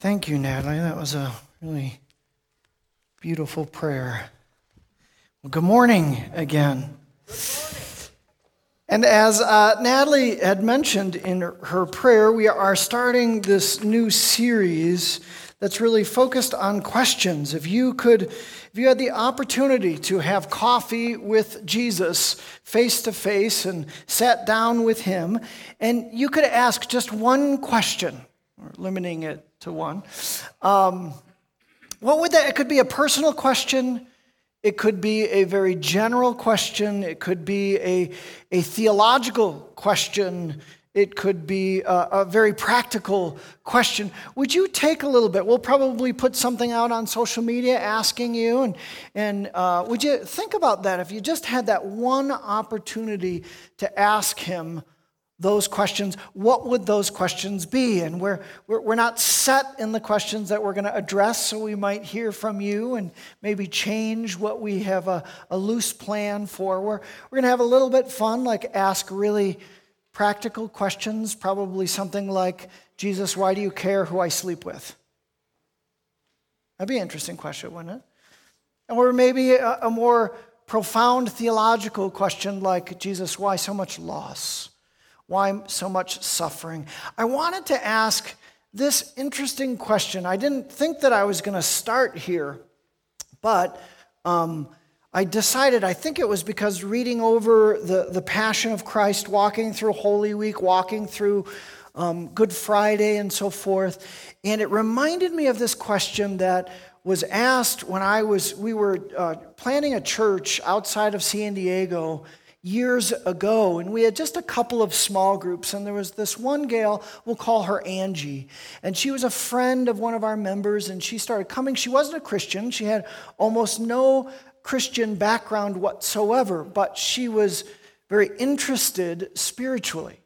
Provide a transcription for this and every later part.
Thank you, Natalie. That was a really beautiful prayer. Well, good morning again. Good morning. And as uh, Natalie had mentioned in her prayer, we are starting this new series that's really focused on questions. If you could, if you had the opportunity to have coffee with Jesus face to face and sat down with him, and you could ask just one question, or limiting it to one, um, what would that? It could be a personal question. It could be a very general question. It could be a, a theological question. It could be a, a, very practical question. Would you take a little bit? We'll probably put something out on social media asking you, and, and uh, would you think about that if you just had that one opportunity to ask him those questions, what would those questions be? And we're, we're, not set in the questions that we're going to address, so we might hear from you and maybe change what we have a, a loose plan for. We're, we're going to have a little bit fun, like ask really practical questions, probably something like, Jesus, why do you care who I sleep with? That'd be an interesting question, wouldn't it? Or maybe a, a more profound theological question like, Jesus, why so much loss? Why so much suffering? I wanted to ask this interesting question. I didn't think that I was going to start here, but um, I decided, I think it was because reading over the, the Passion of Christ, walking through Holy Week, walking through um, Good Friday, and so forth, and it reminded me of this question that was asked when I was, we were uh, planning a church outside of San Diego years ago, and we had just a couple of small groups, and there was this one gal, we'll call her Angie, and she was a friend of one of our members, and she started coming. She wasn't a Christian, she had almost no Christian background whatsoever, but she was very interested spiritually.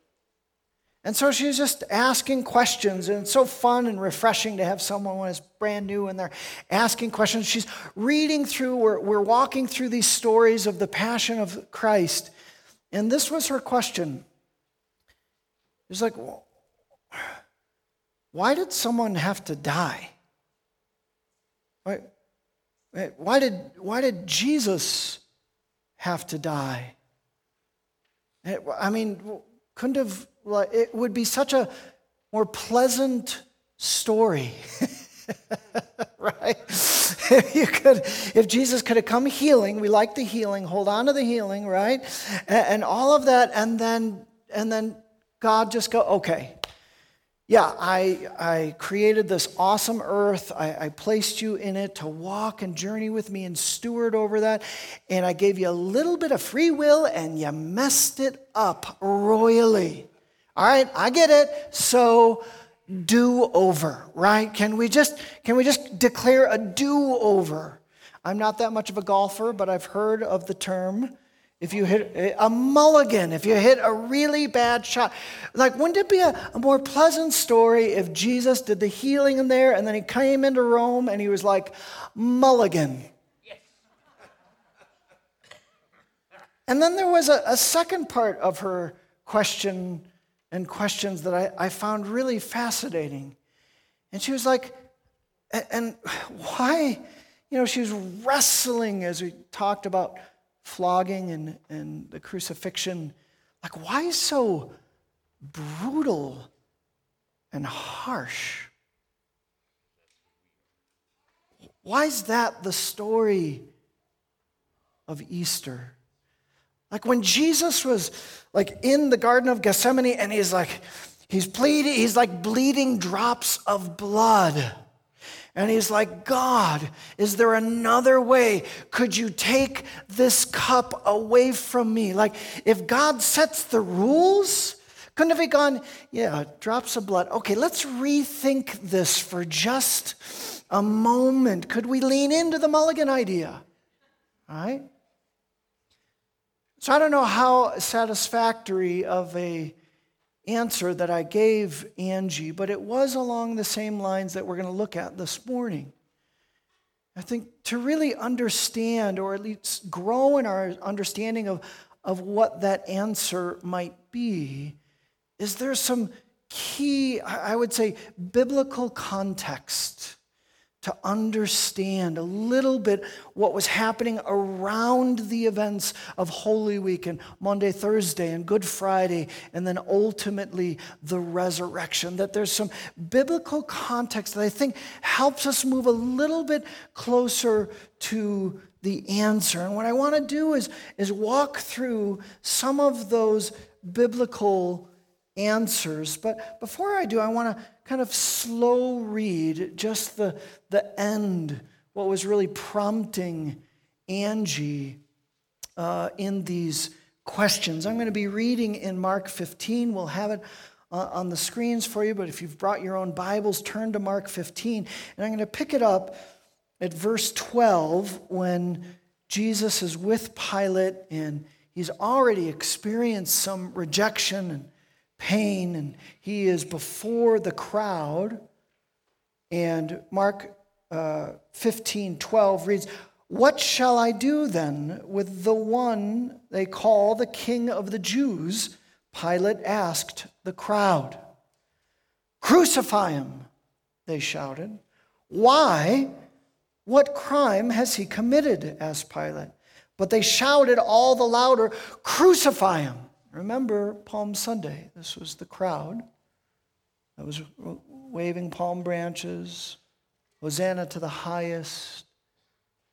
And so she's just asking questions, and it's so fun and refreshing to have someone when it's brand new and they're asking questions. She's reading through, we're, we're walking through these stories of the passion of Christ. And this was her question. It's like, why did someone have to die? Why, why, did, why did Jesus have to die? I mean, couldn't have it would be such a more pleasant story. right? you could, if Jesus could have come healing, we like the healing, hold on to the healing, right? And, and all of that, and then and then God just go, okay, yeah, I, I created this awesome earth. I, I, placed you in it to walk and journey with me and steward over that. And I gave you a little bit of free will and you messed it up royally. All right, I get it. So do over, right? Can we just can we just declare a do over? I'm not that much of a golfer, but I've heard of the term. If you hit a mulligan, if you hit a really bad shot, like wouldn't it be a, a more pleasant story if Jesus did the healing in there and then he came into Rome and he was like, mulligan. And then there was a, a second part of her question and questions that I, I found really fascinating. And she was like, and why, you know, she was wrestling as we talked about flogging and, and the crucifixion. Like, why is so brutal and harsh? Why is that the story of Easter? Like when Jesus was like in the Garden of Gethsemane and he's like, he's bleeding, he's like bleeding drops of blood. And he's like, God, is there another way? Could you take this cup away from me? Like, if God sets the rules, couldn't have he gone, yeah, drops of blood. Okay, let's rethink this for just a moment. Could we lean into the mulligan idea? All right? So I don't know how satisfactory of a answer that I gave Angie, but it was along the same lines that we're going to look at this morning. I think to really understand or at least grow in our understanding of, of what that answer might be, is there some key, I would say, biblical context to understand a little bit what was happening around the events of Holy Week and Maundy, Thursday, and Good Friday, and then ultimately the resurrection. That there's some biblical context that I think helps us move a little bit closer to the answer. And what I want to do is, is walk through some of those biblical answers. But before I do, I want to kind of slow read just the, the end, what was really prompting Angie uh, in these questions. I'm going to be reading in Mark 15. We'll have it uh, on the screens for you, but if you've brought your own Bibles, turn to Mark 15. And I'm going to pick it up at verse 12 when Jesus is with Pilate and he's already experienced some rejection and pain, and he is before the crowd. And Mark uh, 15 12 reads, What shall I do then with the one they call the King of the Jews? Pilate asked the crowd. Crucify him, they shouted. Why? What crime has he committed? asked Pilate. But they shouted all the louder, Crucify him. Remember Palm Sunday. This was the crowd that was waving palm branches, Hosanna to the highest.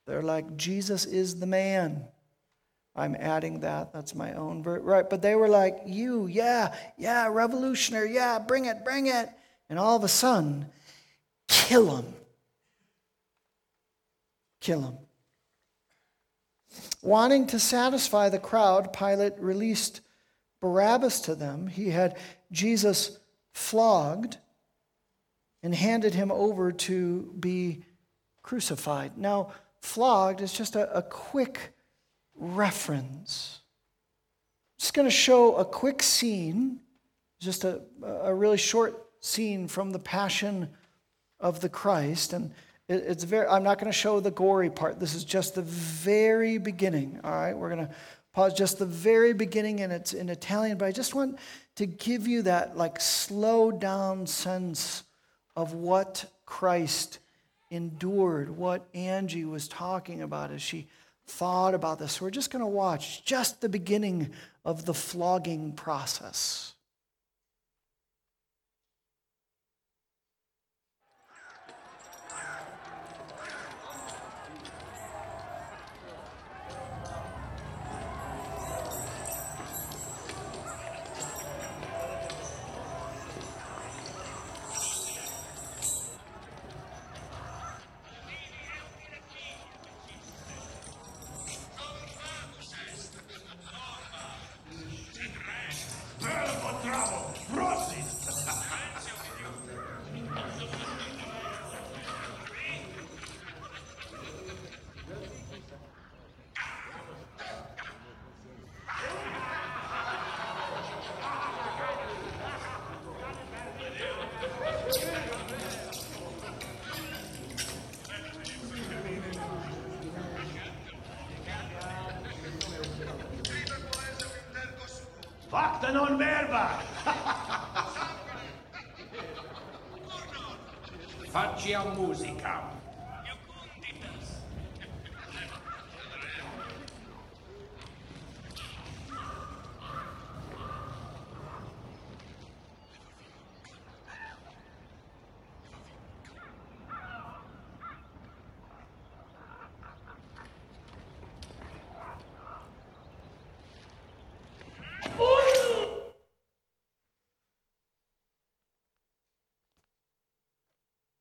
They're like, Jesus is the man. I'm adding that. That's my own. Right. But they were like, you, yeah, yeah, revolutionary, yeah, bring it, bring it. And all of a sudden, kill him. Kill him. Wanting to satisfy the crowd, Pilate released Barabbas to them. He had Jesus flogged and handed him over to be crucified. Now, flogged is just a, a quick reference. I'm just going to show a quick scene, just a, a really short scene from the Passion of the Christ. And it, it's very, I'm not going to show the gory part. This is just the very beginning. All right, we're going to pause just the very beginning and it's in Italian, but I just want to give you that like slow down sense of what Christ endured, what Angie was talking about as she thought about this. We're just going to watch just the beginning of the flogging process.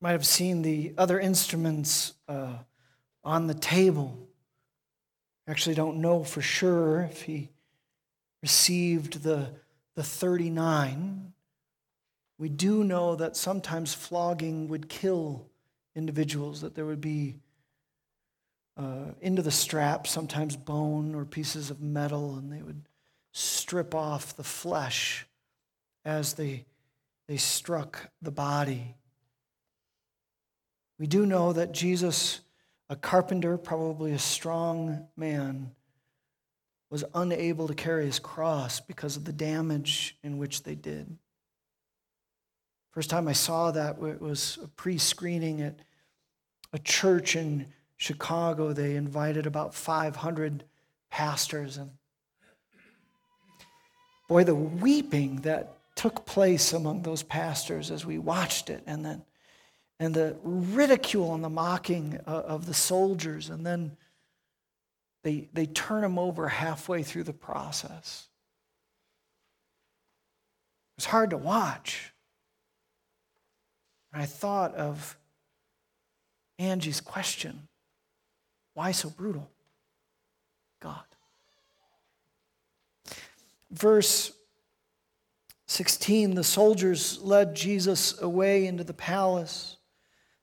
Might have seen the other instruments uh, on the table. Actually, don't know for sure if he received the, the 39. We do know that sometimes flogging would kill individuals, that there would be uh, into the strap, sometimes bone or pieces of metal, and they would strip off the flesh as they, they struck the body. We do know that Jesus, a carpenter, probably a strong man, was unable to carry his cross because of the damage in which they did. First time I saw that it was a pre screening at a church in Chicago. They invited about 500 pastors. And boy, the weeping that took place among those pastors as we watched it, and then and the ridicule and the mocking of the soldiers, and then they, they turn them over halfway through the process. It's hard to watch. And I thought of Angie's question why so brutal? God. Verse 16 the soldiers led Jesus away into the palace.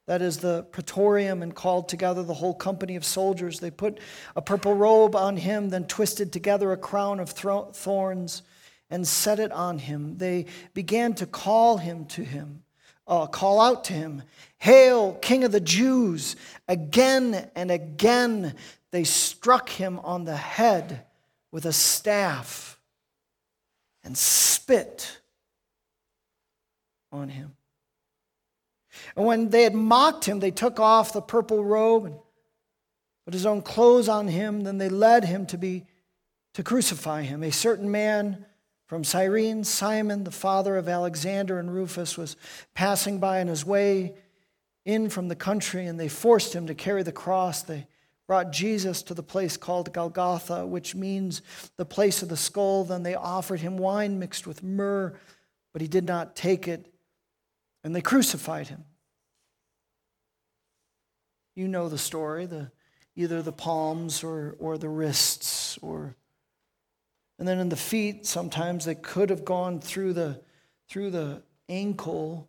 That is the praetorium, and called together the whole company of soldiers. They put a purple robe on him, then twisted together a crown of thorns and set it on him. They began to call him to him, uh, call out to him, Hail, King of the Jews! Again and again they struck him on the head with a staff and spit on him. And when they had mocked him, they took off the purple robe and put his own clothes on him. Then they led him to be to crucify him. A certain man from Cyrene, Simon, the father of Alexander and Rufus, was passing by on his way in from the country, and they forced him to carry the cross. They brought Jesus to the place called Golgotha, which means the place of the skull. Then they offered him wine mixed with myrrh, but he did not take it, and they crucified him. You know the story, the, either the palms or, or the wrists or and then in the feet sometimes they could have gone through the through the ankle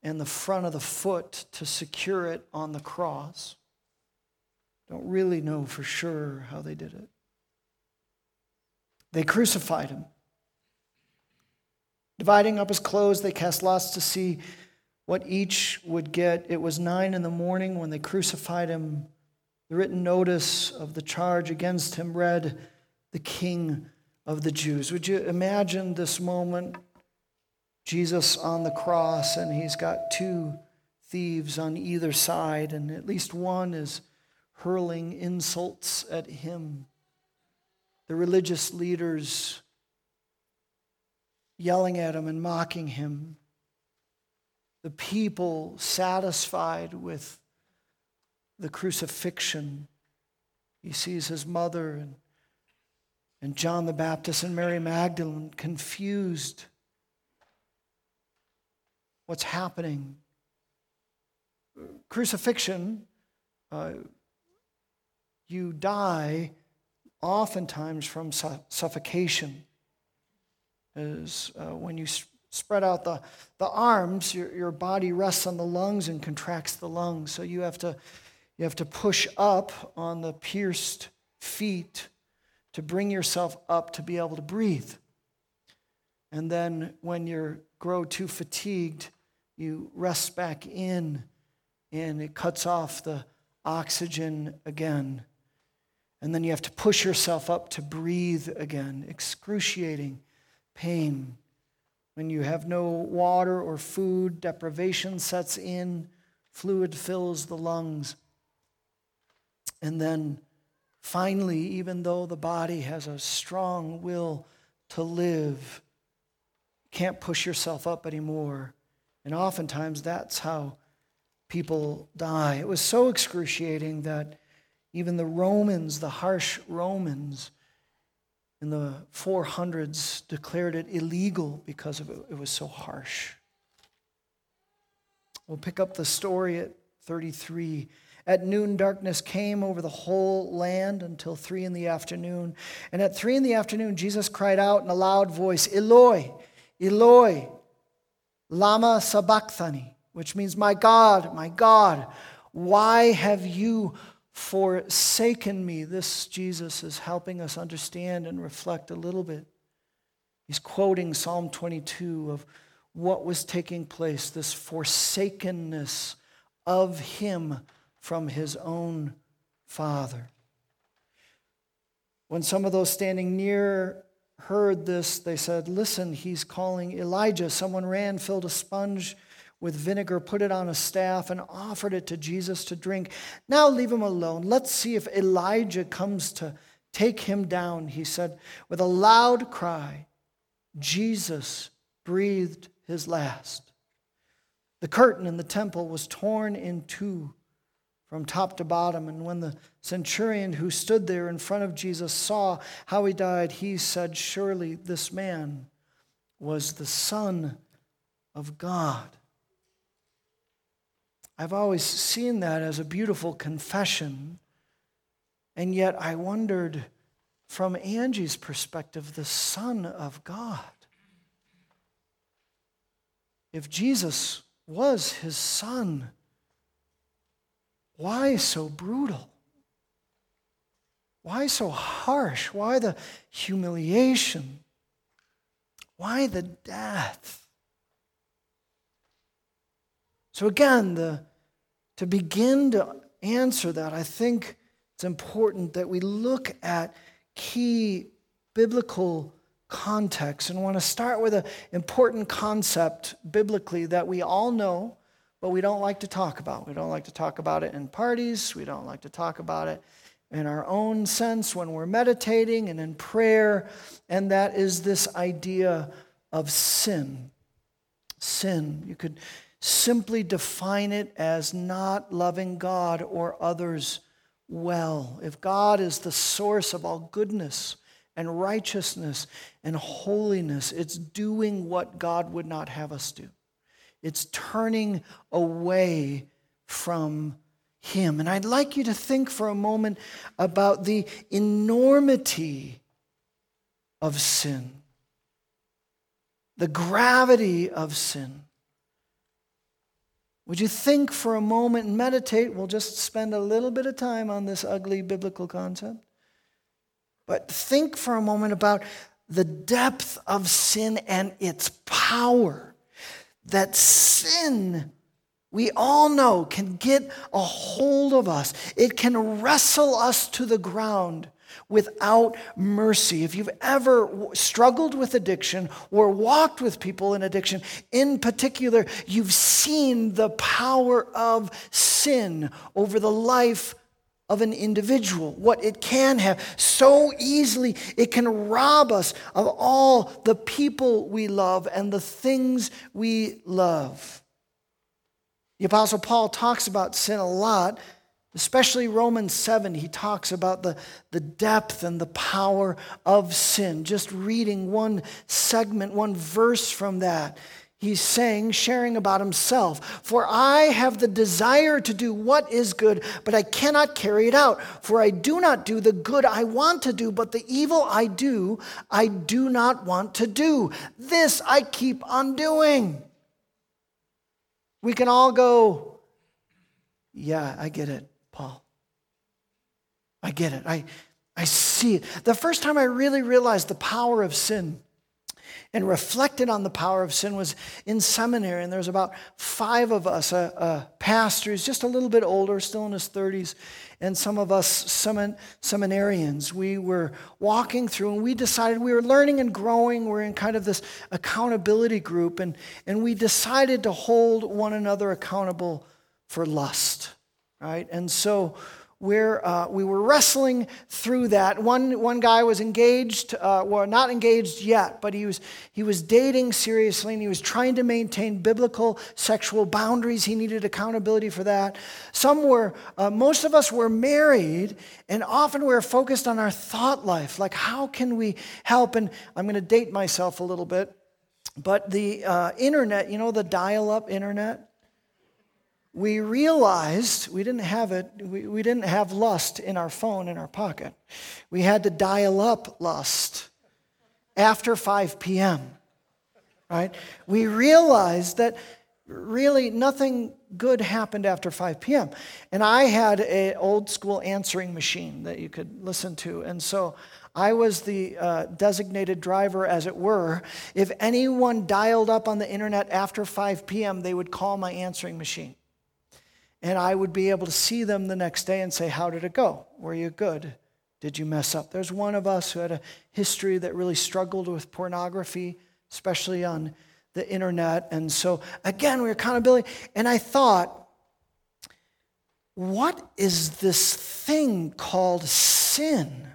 and the front of the foot to secure it on the cross don't really know for sure how they did it. They crucified him. Dividing up his clothes, they cast lots to see what each would get. It was nine in the morning when they crucified him. The written notice of the charge against him read, The King of the Jews. Would you imagine this moment? Jesus on the cross, and he's got two thieves on either side, and at least one is hurling insults at him. The religious leaders yelling at him and mocking him. The people satisfied with the crucifixion. He sees his mother and, and John the Baptist and Mary Magdalene confused. What's happening? Crucifixion. Uh, you die oftentimes from su- suffocation. As uh, when you spread out the, the arms, your, your body rests on the lungs and contracts the lungs. So you have to you have to push up on the pierced feet to bring yourself up to be able to breathe. And then when you grow too fatigued, you rest back in and it cuts off the oxygen again. And then you have to push yourself up to breathe again. Excruciating pain. When you have no water or food, deprivation sets in, fluid fills the lungs. And then finally, even though the body has a strong will to live, can't push yourself up anymore. And oftentimes that's how people die. It was so excruciating that even the Romans, the harsh Romans in the 400s, declared it illegal because of it, it was so harsh. We'll pick up the story at 33. At noon, darkness came over the whole land until three in the afternoon. And at three in the afternoon, Jesus cried out in a loud voice, Eloi, Eloi, Lama Sabachthani, which means, My God, my God, why have you forsaken me. This Jesus is helping us understand and reflect a little bit. He's quoting Psalm 22 of what was taking place, this forsakenness of him from his own Father. When some of those standing near heard this, they said, Listen, he's calling Elijah. Someone ran, filled a sponge with vinegar, put it on a staff, and offered it to Jesus to drink. Now leave him alone. Let's see if Elijah comes to take him down, he said. With a loud cry, Jesus breathed his last. The curtain in the temple was torn in two from top to bottom. And when the centurion who stood there in front of Jesus saw how he died, he said, Surely this man was the Son of God. I've always seen that as a beautiful confession. And yet I wondered from Angie's perspective, the Son of God. If Jesus was his Son, why so brutal? Why so harsh? Why the humiliation? Why the death? So, again, the, to begin to answer that, I think it's important that we look at key biblical context and want to start with an important concept biblically that we all know but we don't like to talk about. We don't like to talk about it in parties. We don't like to talk about it in our own sense when we're meditating and in prayer, and that is this idea of sin. Sin. You could simply define it as not loving God or others well. If God is the source of all goodness and righteousness and holiness, it's doing what God would not have us do. It's turning away from Him. And I'd like you to think for a moment about the enormity of sin, the gravity of sin. Would you think for a moment and meditate? We'll just spend a little bit of time on this ugly biblical concept. But think for a moment about the depth of sin and its power that sin, we all know, can get a hold of us. It can wrestle us to the ground without mercy. If you've ever struggled with addiction or walked with people in addiction, in particular, you've seen the power of sin over the life of an individual, what it can have. So easily, it can rob us of all the people we love and the things we love. The Apostle Paul talks about sin a lot, especially Romans 7. He talks about the, the depth and the power of sin. Just reading one segment, one verse from that he's saying, sharing about himself. For I have the desire to do what is good, but I cannot carry it out. For I do not do the good I want to do, but the evil I do, I do not want to do. This I keep on doing. We can all go, Yeah, I get it, Paul. I get it. I, I see it. The first time I really realized the power of sin and reflected on the power of sin was in seminary. And there was about five of us, uh, uh, a, a pastor who's just a little bit older, still in his 30s, and some of us semin, seminarians. We were walking through and we decided we were learning and growing. We're in kind of this accountability group, and, and we decided to hold one another accountable for lust, right? And so where uh, we were wrestling through that. One, one guy was engaged, uh, well, not engaged yet, but he was, he was dating seriously and he was trying to maintain biblical sexual boundaries. He needed accountability for that. Some were, uh, most of us were married, and often we we're focused on our thought life, like how can we help? And I'm going to date myself a little bit, but the uh, internet, you know, the dial up internet, we realized we didn't have it, we, we didn't have lust in our phone in our pocket. We had to dial up lust after 5 p.m. Right? We realized that really nothing good happened after 5 p.m. And I had an old school answering machine that you could listen to. And so I was the uh, designated driver, as it were. If anyone dialed up on the internet after 5 p.m., they would call my answering machine. And I would be able to see them the next day and say, How did it go? Were you good? did you mess up? There's one of us who had a history that really struggled with pornography, especially on the internet. And so, again, we are accountability. And I thought, what is this thing called sin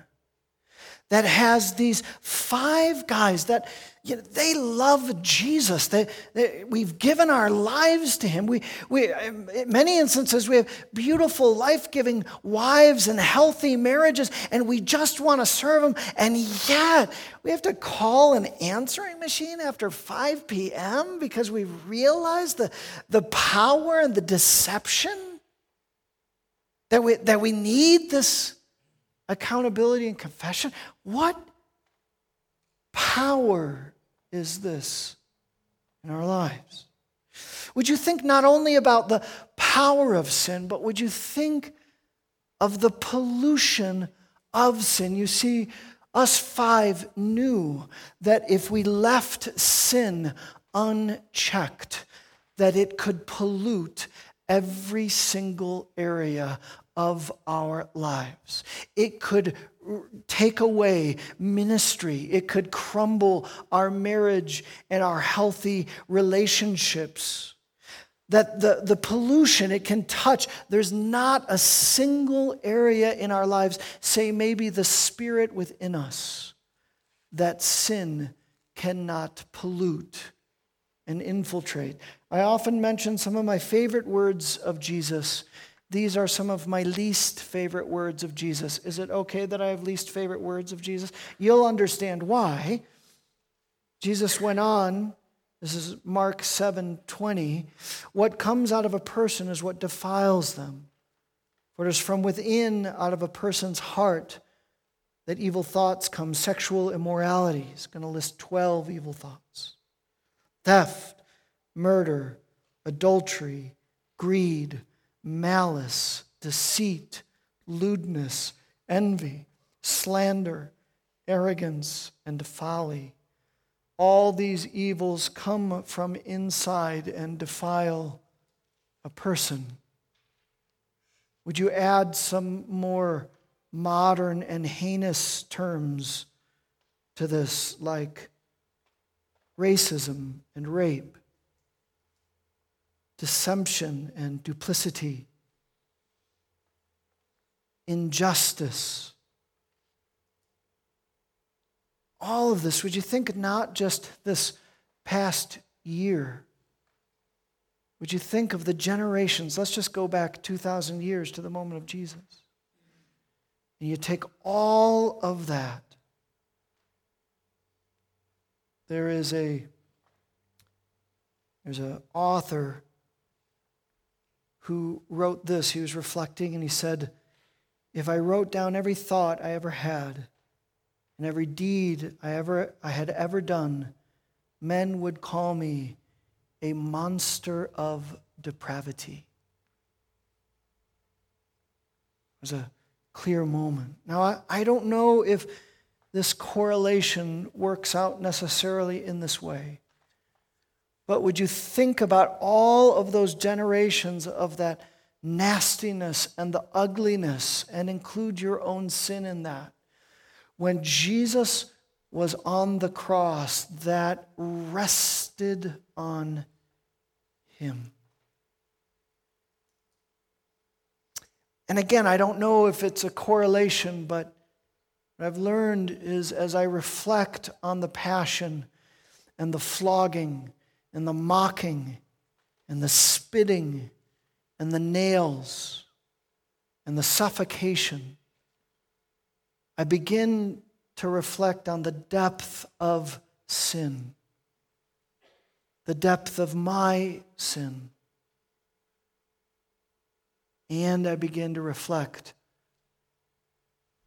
that has these five guys that you know, they love Jesus. They, they, we've given our lives to him. We, we, in many instances, we have beautiful, life giving wives and healthy marriages, and we just want to serve him. And yet, we have to call an answering machine after 5 p.m. because we realize the, the power and the deception that we, that we need this accountability and confession. What power is this in our lives? Would you think not only about the power of sin, but would you think of the pollution of sin? You see, us five knew that if we left sin unchecked, that it could pollute every single area of our lives. It could take away ministry. It could crumble our marriage and our healthy relationships. That the, the pollution it can touch, there's not a single area in our lives, say maybe the spirit within us, that sin cannot pollute and infiltrate. I often mention some of my favorite words of Jesus these are some of my least favorite words of Jesus. Is it okay that I have least favorite words of Jesus? You'll understand why. Jesus went on, this is Mark 7 20. What comes out of a person is what defiles them. For it is from within, out of a person's heart, that evil thoughts come sexual immorality. He's going to list 12 evil thoughts theft, murder, adultery, greed malice, deceit, lewdness, envy, slander, arrogance, and folly. All these evils come from inside and defile a person. Would you add some more modern and heinous terms to this, like racism and rape? Deception and duplicity, injustice. All of this, would you think not just this past year? Would you think of the generations? Let's just go back 2,000 years to the moment of Jesus. And you take all of that. There is a there's an author who wrote this. He was reflecting and he said, If I wrote down every thought I ever had and every deed I, ever, I had ever done, men would call me a monster of depravity. It was a clear moment. Now, I, I don't know if this correlation works out necessarily in this way. But would you think about all of those generations of that nastiness and the ugliness and include your own sin in that? When Jesus was on the cross, that rested on him. And again, I don't know if it's a correlation, but what I've learned is as I reflect on the passion and the flogging and the mocking and the spitting and the nails and the suffocation, I begin to reflect on the depth of sin, the depth of my sin. And I begin to reflect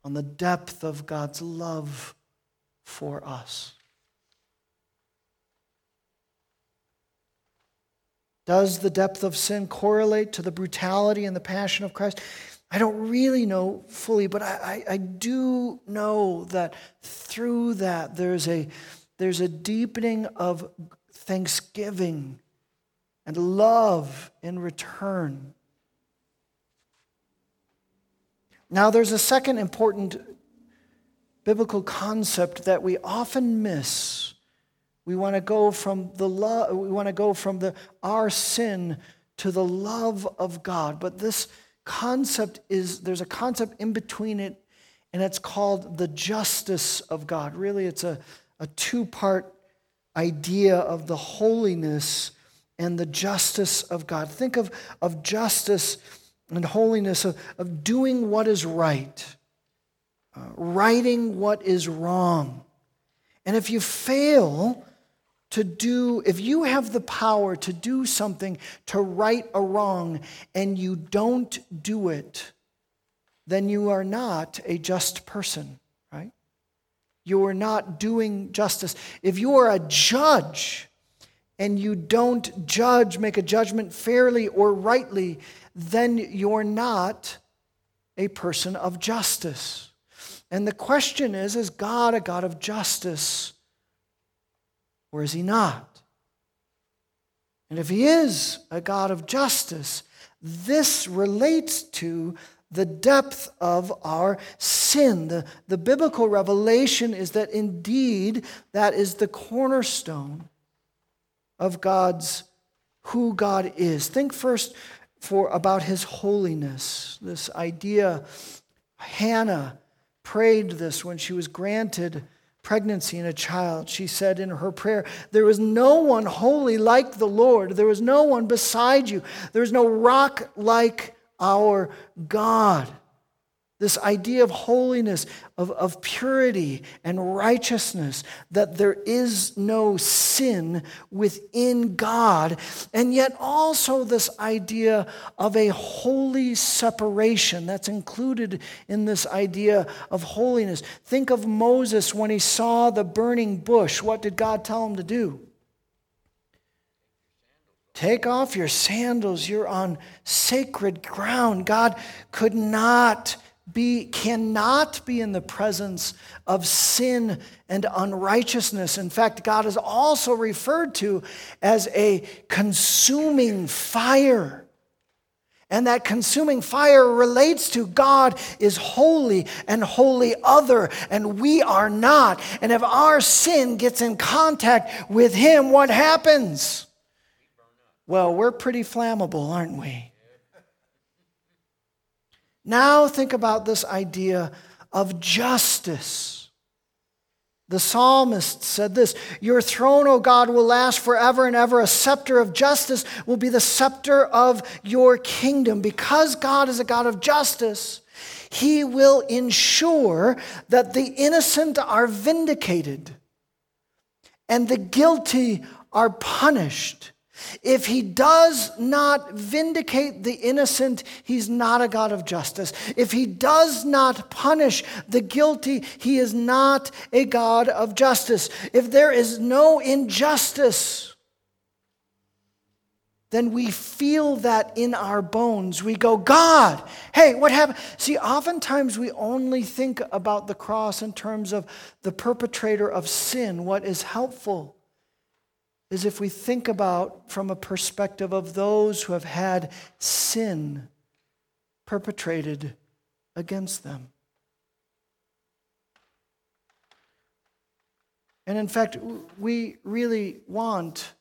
on the depth of God's love for us. Does the depth of sin correlate to the brutality and the passion of Christ? I don't really know fully, but I, I, I, do know that through that there's a, there's a deepening of thanksgiving and love in return. Now, there's a second important biblical concept that we often miss. We want to go from the love, we want to go from the our sin to the love of God. But this concept is there's a concept in between it, and it's called the justice of God. Really, it's a, a two-part idea of the holiness and the justice of God. Think of, of justice and holiness, of, of doing what is right, uh, righting what is wrong. And if you fail to do, if you have the power to do something to right a wrong and you don't do it, then you are not a just person, right? You are not doing justice. If you are a judge and you don't judge, make a judgment fairly or rightly, then you're not a person of justice. And the question is is God a God of justice or is he not? And if he is a God of justice, this relates to the depth of our sin. The, the biblical revelation is that indeed that is the cornerstone of God's who God is. Think first for about his holiness. This idea Hannah prayed this when she was granted pregnancy and a child. She said in her prayer, There is no one holy like the Lord. There is no one beside you. There is no rock like our God. This idea of holiness, of, of purity and righteousness, that there is no sin within God, and yet also this idea of a holy separation that's included in this idea of holiness. Think of Moses when he saw the burning bush. What did God tell him to do? Take off your sandals. You're on sacred ground. God could not be cannot be in the presence of sin and unrighteousness. In fact, God is also referred to as a consuming fire. And that consuming fire relates to God is holy and holy other, and we are not. And if our sin gets in contact with Him, what happens? Well, we're pretty flammable, aren't we? Now think about this idea of justice. The psalmist said this Your throne, O God, will last forever and ever. A scepter of justice will be the scepter of your kingdom. Because God is a God of justice, he will ensure that the innocent are vindicated and the guilty are punished. If he does not vindicate the innocent, he's not a God of justice. If he does not punish the guilty, he is not a God of justice. If there is no injustice, then we feel that in our bones. We go, God, hey, what happened? See, oftentimes we only think about the cross in terms of the perpetrator of sin, what is helpful is if we think about from a perspective of those who have had sin perpetrated against them. And in fact, we really want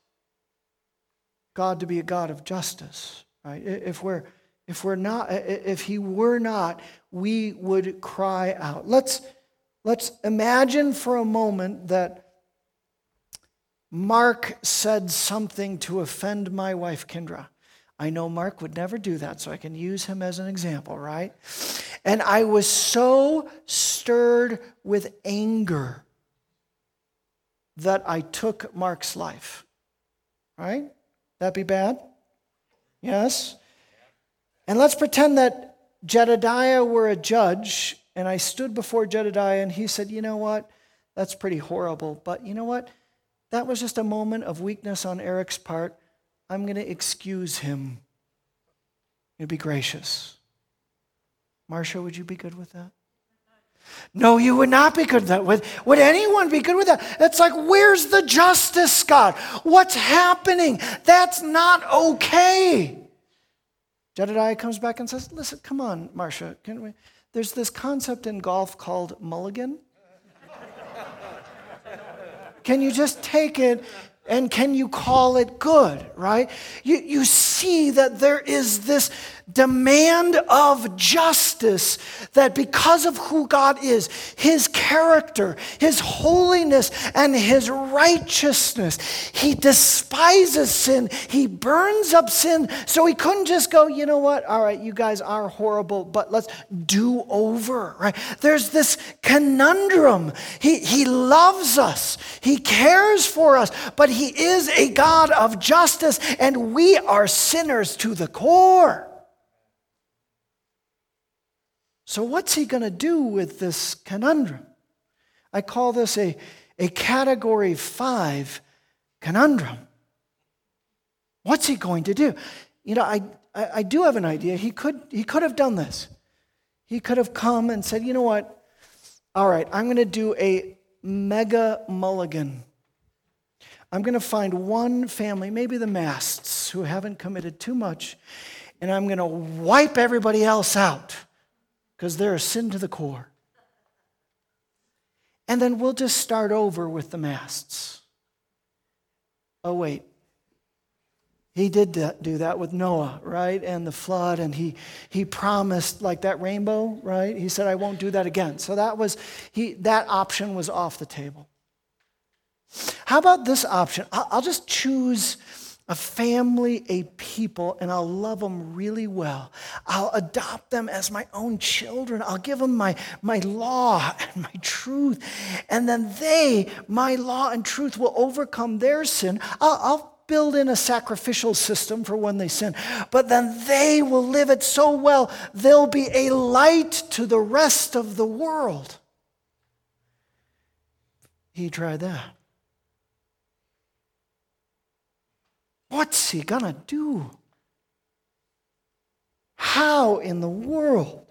God to be a God of justice, right? If we're if we're not if he were not, we would cry out. Let's let's imagine for a moment that Mark said something to offend my wife, Kendra. I know Mark would never do that, so I can use him as an example, right? And I was so stirred with anger that I took Mark's life. Right? That be bad? Yes? And let's pretend that Jedediah were a judge, and I stood before Jedediah, and he said, You know what? That's pretty horrible, but you know what? That was just a moment of weakness on Eric's part. I'm going to excuse him. You'd be gracious. Marcia, would you be good with that? No, you would not be good with that. Would anyone be good with that? It's like, where's the justice, God? What's happening? That's not okay. Jedediah comes back and says, Listen, come on, Marcia. Can we? There's this concept in golf called mulligan. Can you just take it and can you call it good, right? You, you see that there is this demand of justice that because of who God is, His character, His holiness, and His righteousness, He despises sin. He burns up sin. So He couldn't just go, you know what? All right, you guys are horrible, but let's do over, right? There's this conundrum. He, he loves us, He cares for us, but He is a God of justice, and we are sinners to the core. So, what's he going to do with this conundrum? I call this a, a category five conundrum. What's he going to do? You know, I, I, I, do have an idea. He could, he could have done this. He could have come and said, you know what? All right, I'm going to do a mega mulligan. I'm going to find one family, maybe the Masts, who haven't committed too much, and I'm going to wipe everybody else out because they're a sin to the core. And then we'll just start over with the masts. Oh, wait. He did do that with Noah, right? And the flood, and he, he promised, like that rainbow, right? He said, I won't do that again. So that was, he, that option was off the table. How about this option? I'll, I'll just choose a family, a people, and I'll love them really well. I'll adopt them as my own children. I'll give them my, my law and my truth. And then they, my law and truth, will overcome their sin. I'll, I'll build in a sacrificial system for when they sin. But then they will live it so well, they'll be a light to the rest of the world. He tried that. What's he going to do? How in the world?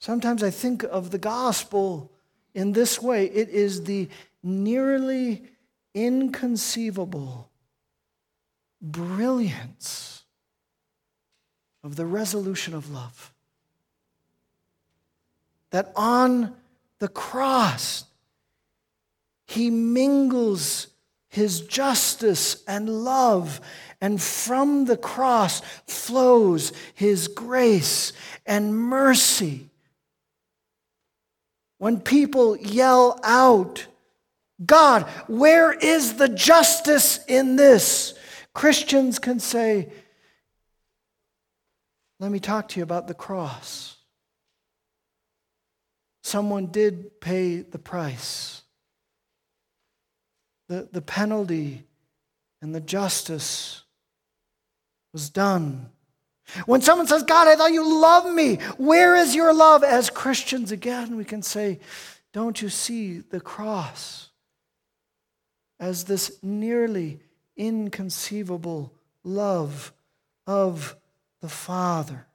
Sometimes I think of the gospel in this way it is the nearly inconceivable brilliance of the resolution of love. That on the cross, he mingles his justice and love. And from the cross flows his grace and mercy. When people yell out, God, where is the justice in this? Christians can say, Let me talk to you about the cross. Someone did pay the price the, the penalty and the justice was done. When someone says, God, I thought you loved me, where is your love? As Christians, again, we can say, Don't you see the cross as this nearly inconceivable love of the Father?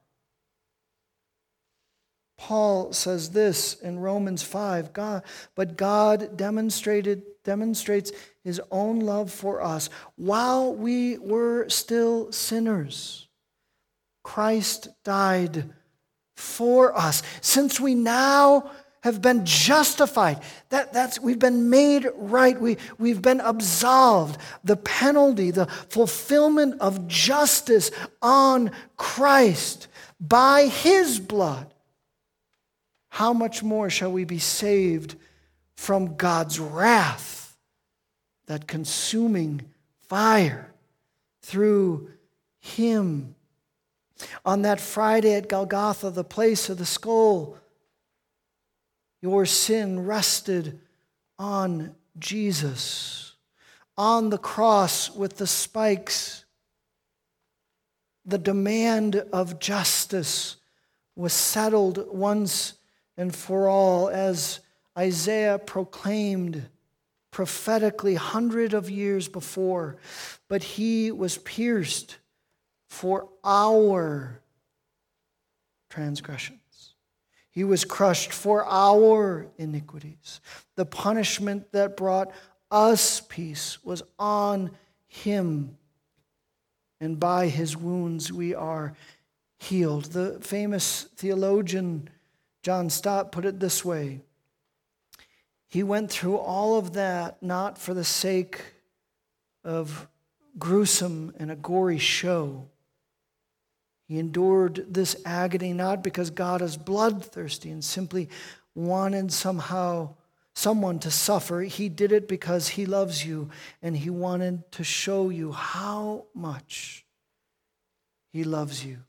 Paul says this in Romans 5 God, but God demonstrated demonstrates his own love for us while we were still sinners. Christ died for us. Since we now have been justified, that, that's, we've been made right, we, we've been absolved. The penalty, the fulfillment of justice on Christ by his blood. How much more shall we be saved from God's wrath, that consuming fire through him. On that Friday at Golgotha, the place of the skull, your sin rested on Jesus. On the cross with the spikes, the demand of justice was settled once and for all as Isaiah proclaimed prophetically hundred of years before, but he was pierced for our transgressions. He was crushed for our iniquities. The punishment that brought us peace was on him, and by his wounds we are healed. The famous theologian John Stott put it this way He went through all of that not for the sake of gruesome and a gory show. He endured this agony not because God is bloodthirsty and simply wanted somehow someone to suffer. He did it because he loves you and he wanted to show you how much he loves you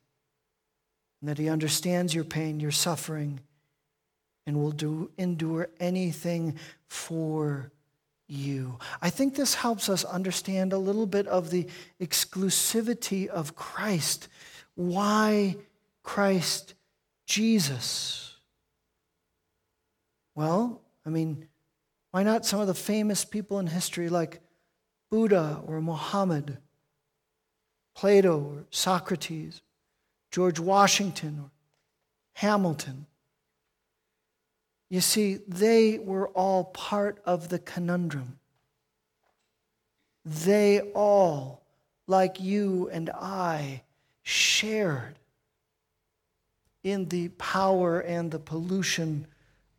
and that he understands your pain, your suffering, and will do, endure anything for you. I think this helps us understand a little bit of the exclusivity of Christ. Why Christ Jesus? Well, I mean, why not some of the famous people in history like Buddha or Muhammad, Plato or Socrates, George Washington or Hamilton? You see, they were all part of the conundrum. They all, like you and I, shared in the power and the pollution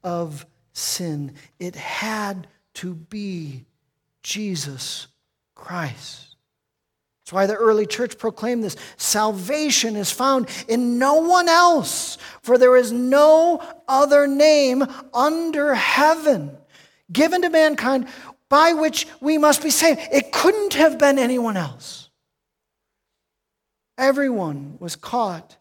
of sin. It had to be Jesus Christ. That's why the early church proclaimed this salvation is found in no one else, for there is no other name under heaven given to mankind by which we must be saved. It couldn't have been anyone else. Everyone was caught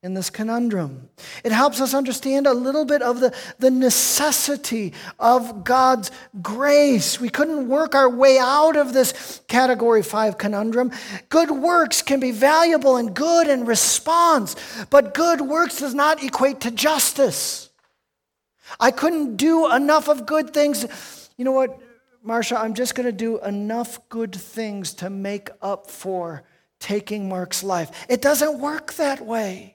in this conundrum. It helps us understand a little bit of the, the necessity of God's grace. We couldn't work our way out of this category five conundrum. Good works can be valuable and good in response, but good works does not equate to justice. I couldn't do enough of good things. You know what, Marsha? I'm just going to do enough good things to make up for taking Mark's life. It doesn't work that way.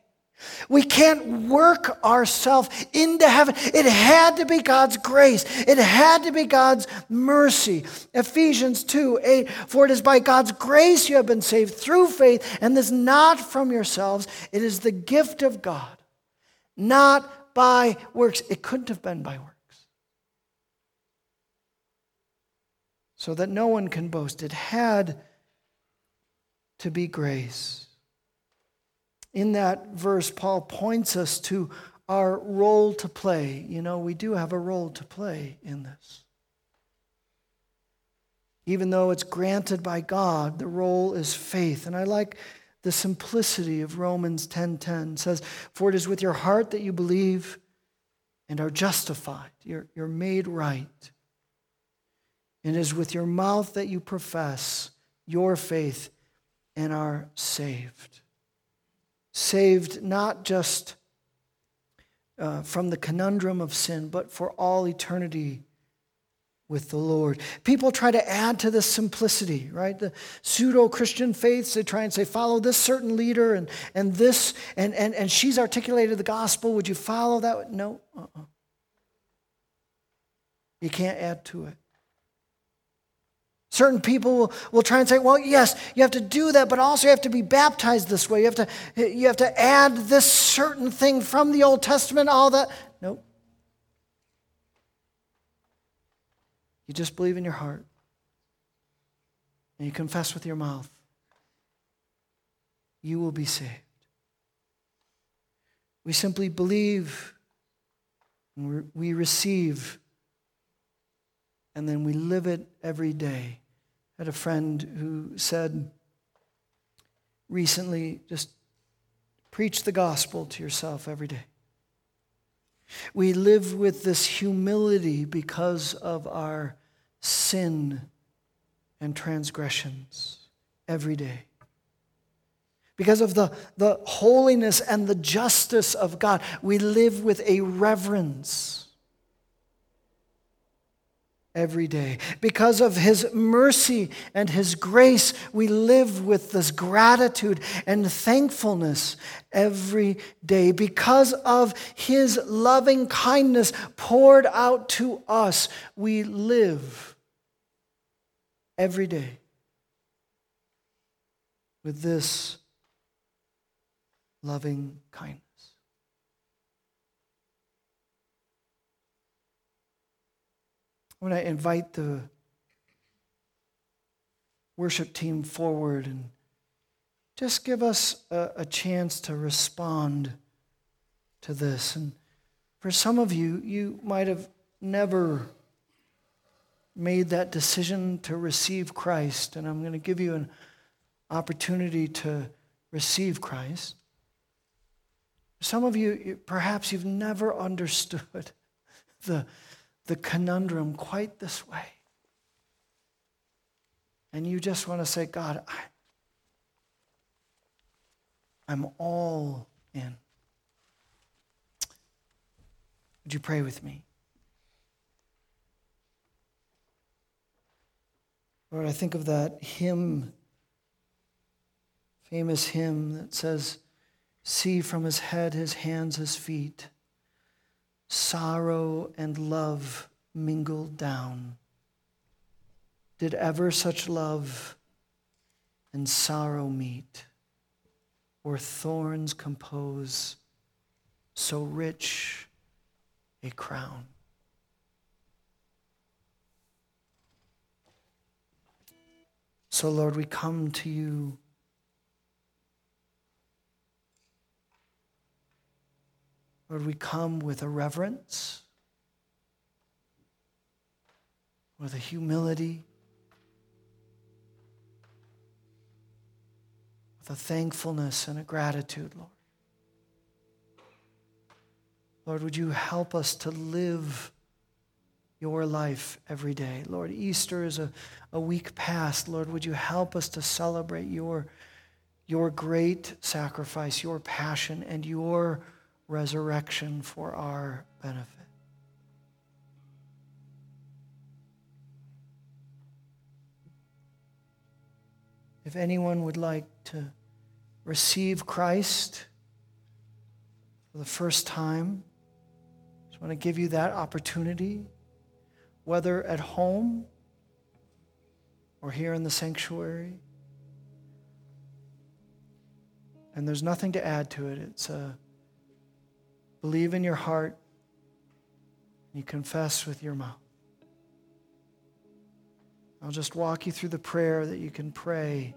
We can't work ourselves into heaven. It had to be God's grace. It had to be God's mercy. Ephesians 2 8, for it is by God's grace you have been saved through faith, and this not from yourselves. It is the gift of God, not by works. It couldn't have been by works. So that no one can boast. It had to be grace. In that verse, Paul points us to our role to play. You know, we do have a role to play in this. Even though it's granted by God, the role is faith. And I like the simplicity of Romans 10:10 says, "For it is with your heart that you believe and are justified. You're, you're made right. And it is with your mouth that you profess your faith and are saved." Saved not just uh, from the conundrum of sin, but for all eternity with the Lord. People try to add to this simplicity, right? The pseudo Christian faiths, they try and say, follow this certain leader and, and this, and, and, and she's articulated the gospel. Would you follow that? No. Uh-uh. You can't add to it. Certain people will, will try and say, well, yes, you have to do that, but also you have to be baptized this way. You have to, you have to add this certain thing from the Old Testament, all that. Nope. You just believe in your heart and you confess with your mouth. You will be saved. We simply believe and we receive, and then we live it every day had a friend who said recently just preach the gospel to yourself every day. We live with this humility because of our sin and transgressions every day. Because of the, the holiness and the justice of God, we live with a reverence every day. Because of his mercy and his grace, we live with this gratitude and thankfulness every day. Because of his loving kindness poured out to us, we live every day with this loving kindness. I want to invite the worship team forward and just give us a, a, chance to respond to this. And for some of you, you might have never made that decision to receive Christ, and I'm going to give you an opportunity to receive Christ. Some of you, perhaps you've never understood the, the conundrum quite this way. And you just want to say, God, I, I'm all in. Would you pray with me? Lord, I think of that hymn, famous hymn that says, See from his head, his hands, his feet, sorrow and love mingled down. Did ever such love and sorrow meet, or thorns compose so rich a crown? So, Lord, we come to you. Lord, we come with a reverence, with a humility, with a thankfulness and a gratitude, Lord. Lord, would you help us to live your life every day. Lord, Easter is a, a week past. Lord, would you help us to celebrate your, your great sacrifice, your passion, and your resurrection for our benefit. If anyone would like to receive Christ for the first time, I just want to give you that opportunity whether at home or here in the sanctuary. And there's nothing to add to it. It's a believe in your heart, and you confess with your mouth. I'll just walk you through the prayer that you can pray.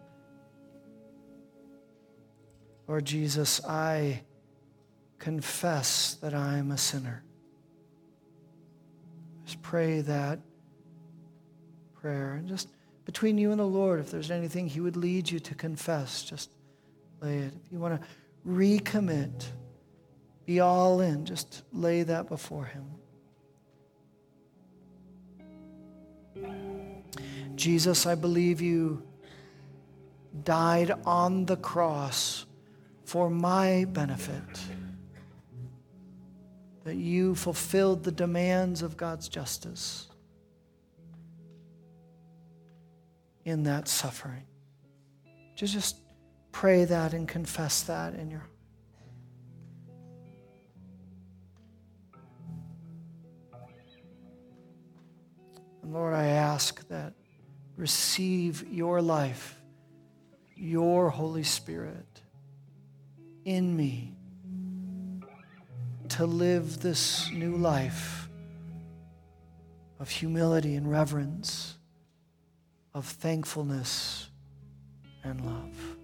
Lord Jesus, I confess that I am a sinner. Just pray that prayer. And just between you and the Lord, if there's anything He would lead you to confess, just lay it. If you want to recommit, be all in, just lay that before Him. Jesus, I believe you died on the cross for my benefit that you fulfilled the demands of God's justice in that suffering. Just, just pray that and confess that in your And Lord, I ask that receive your life, your Holy Spirit in me to live this new life of humility and reverence, of thankfulness and love.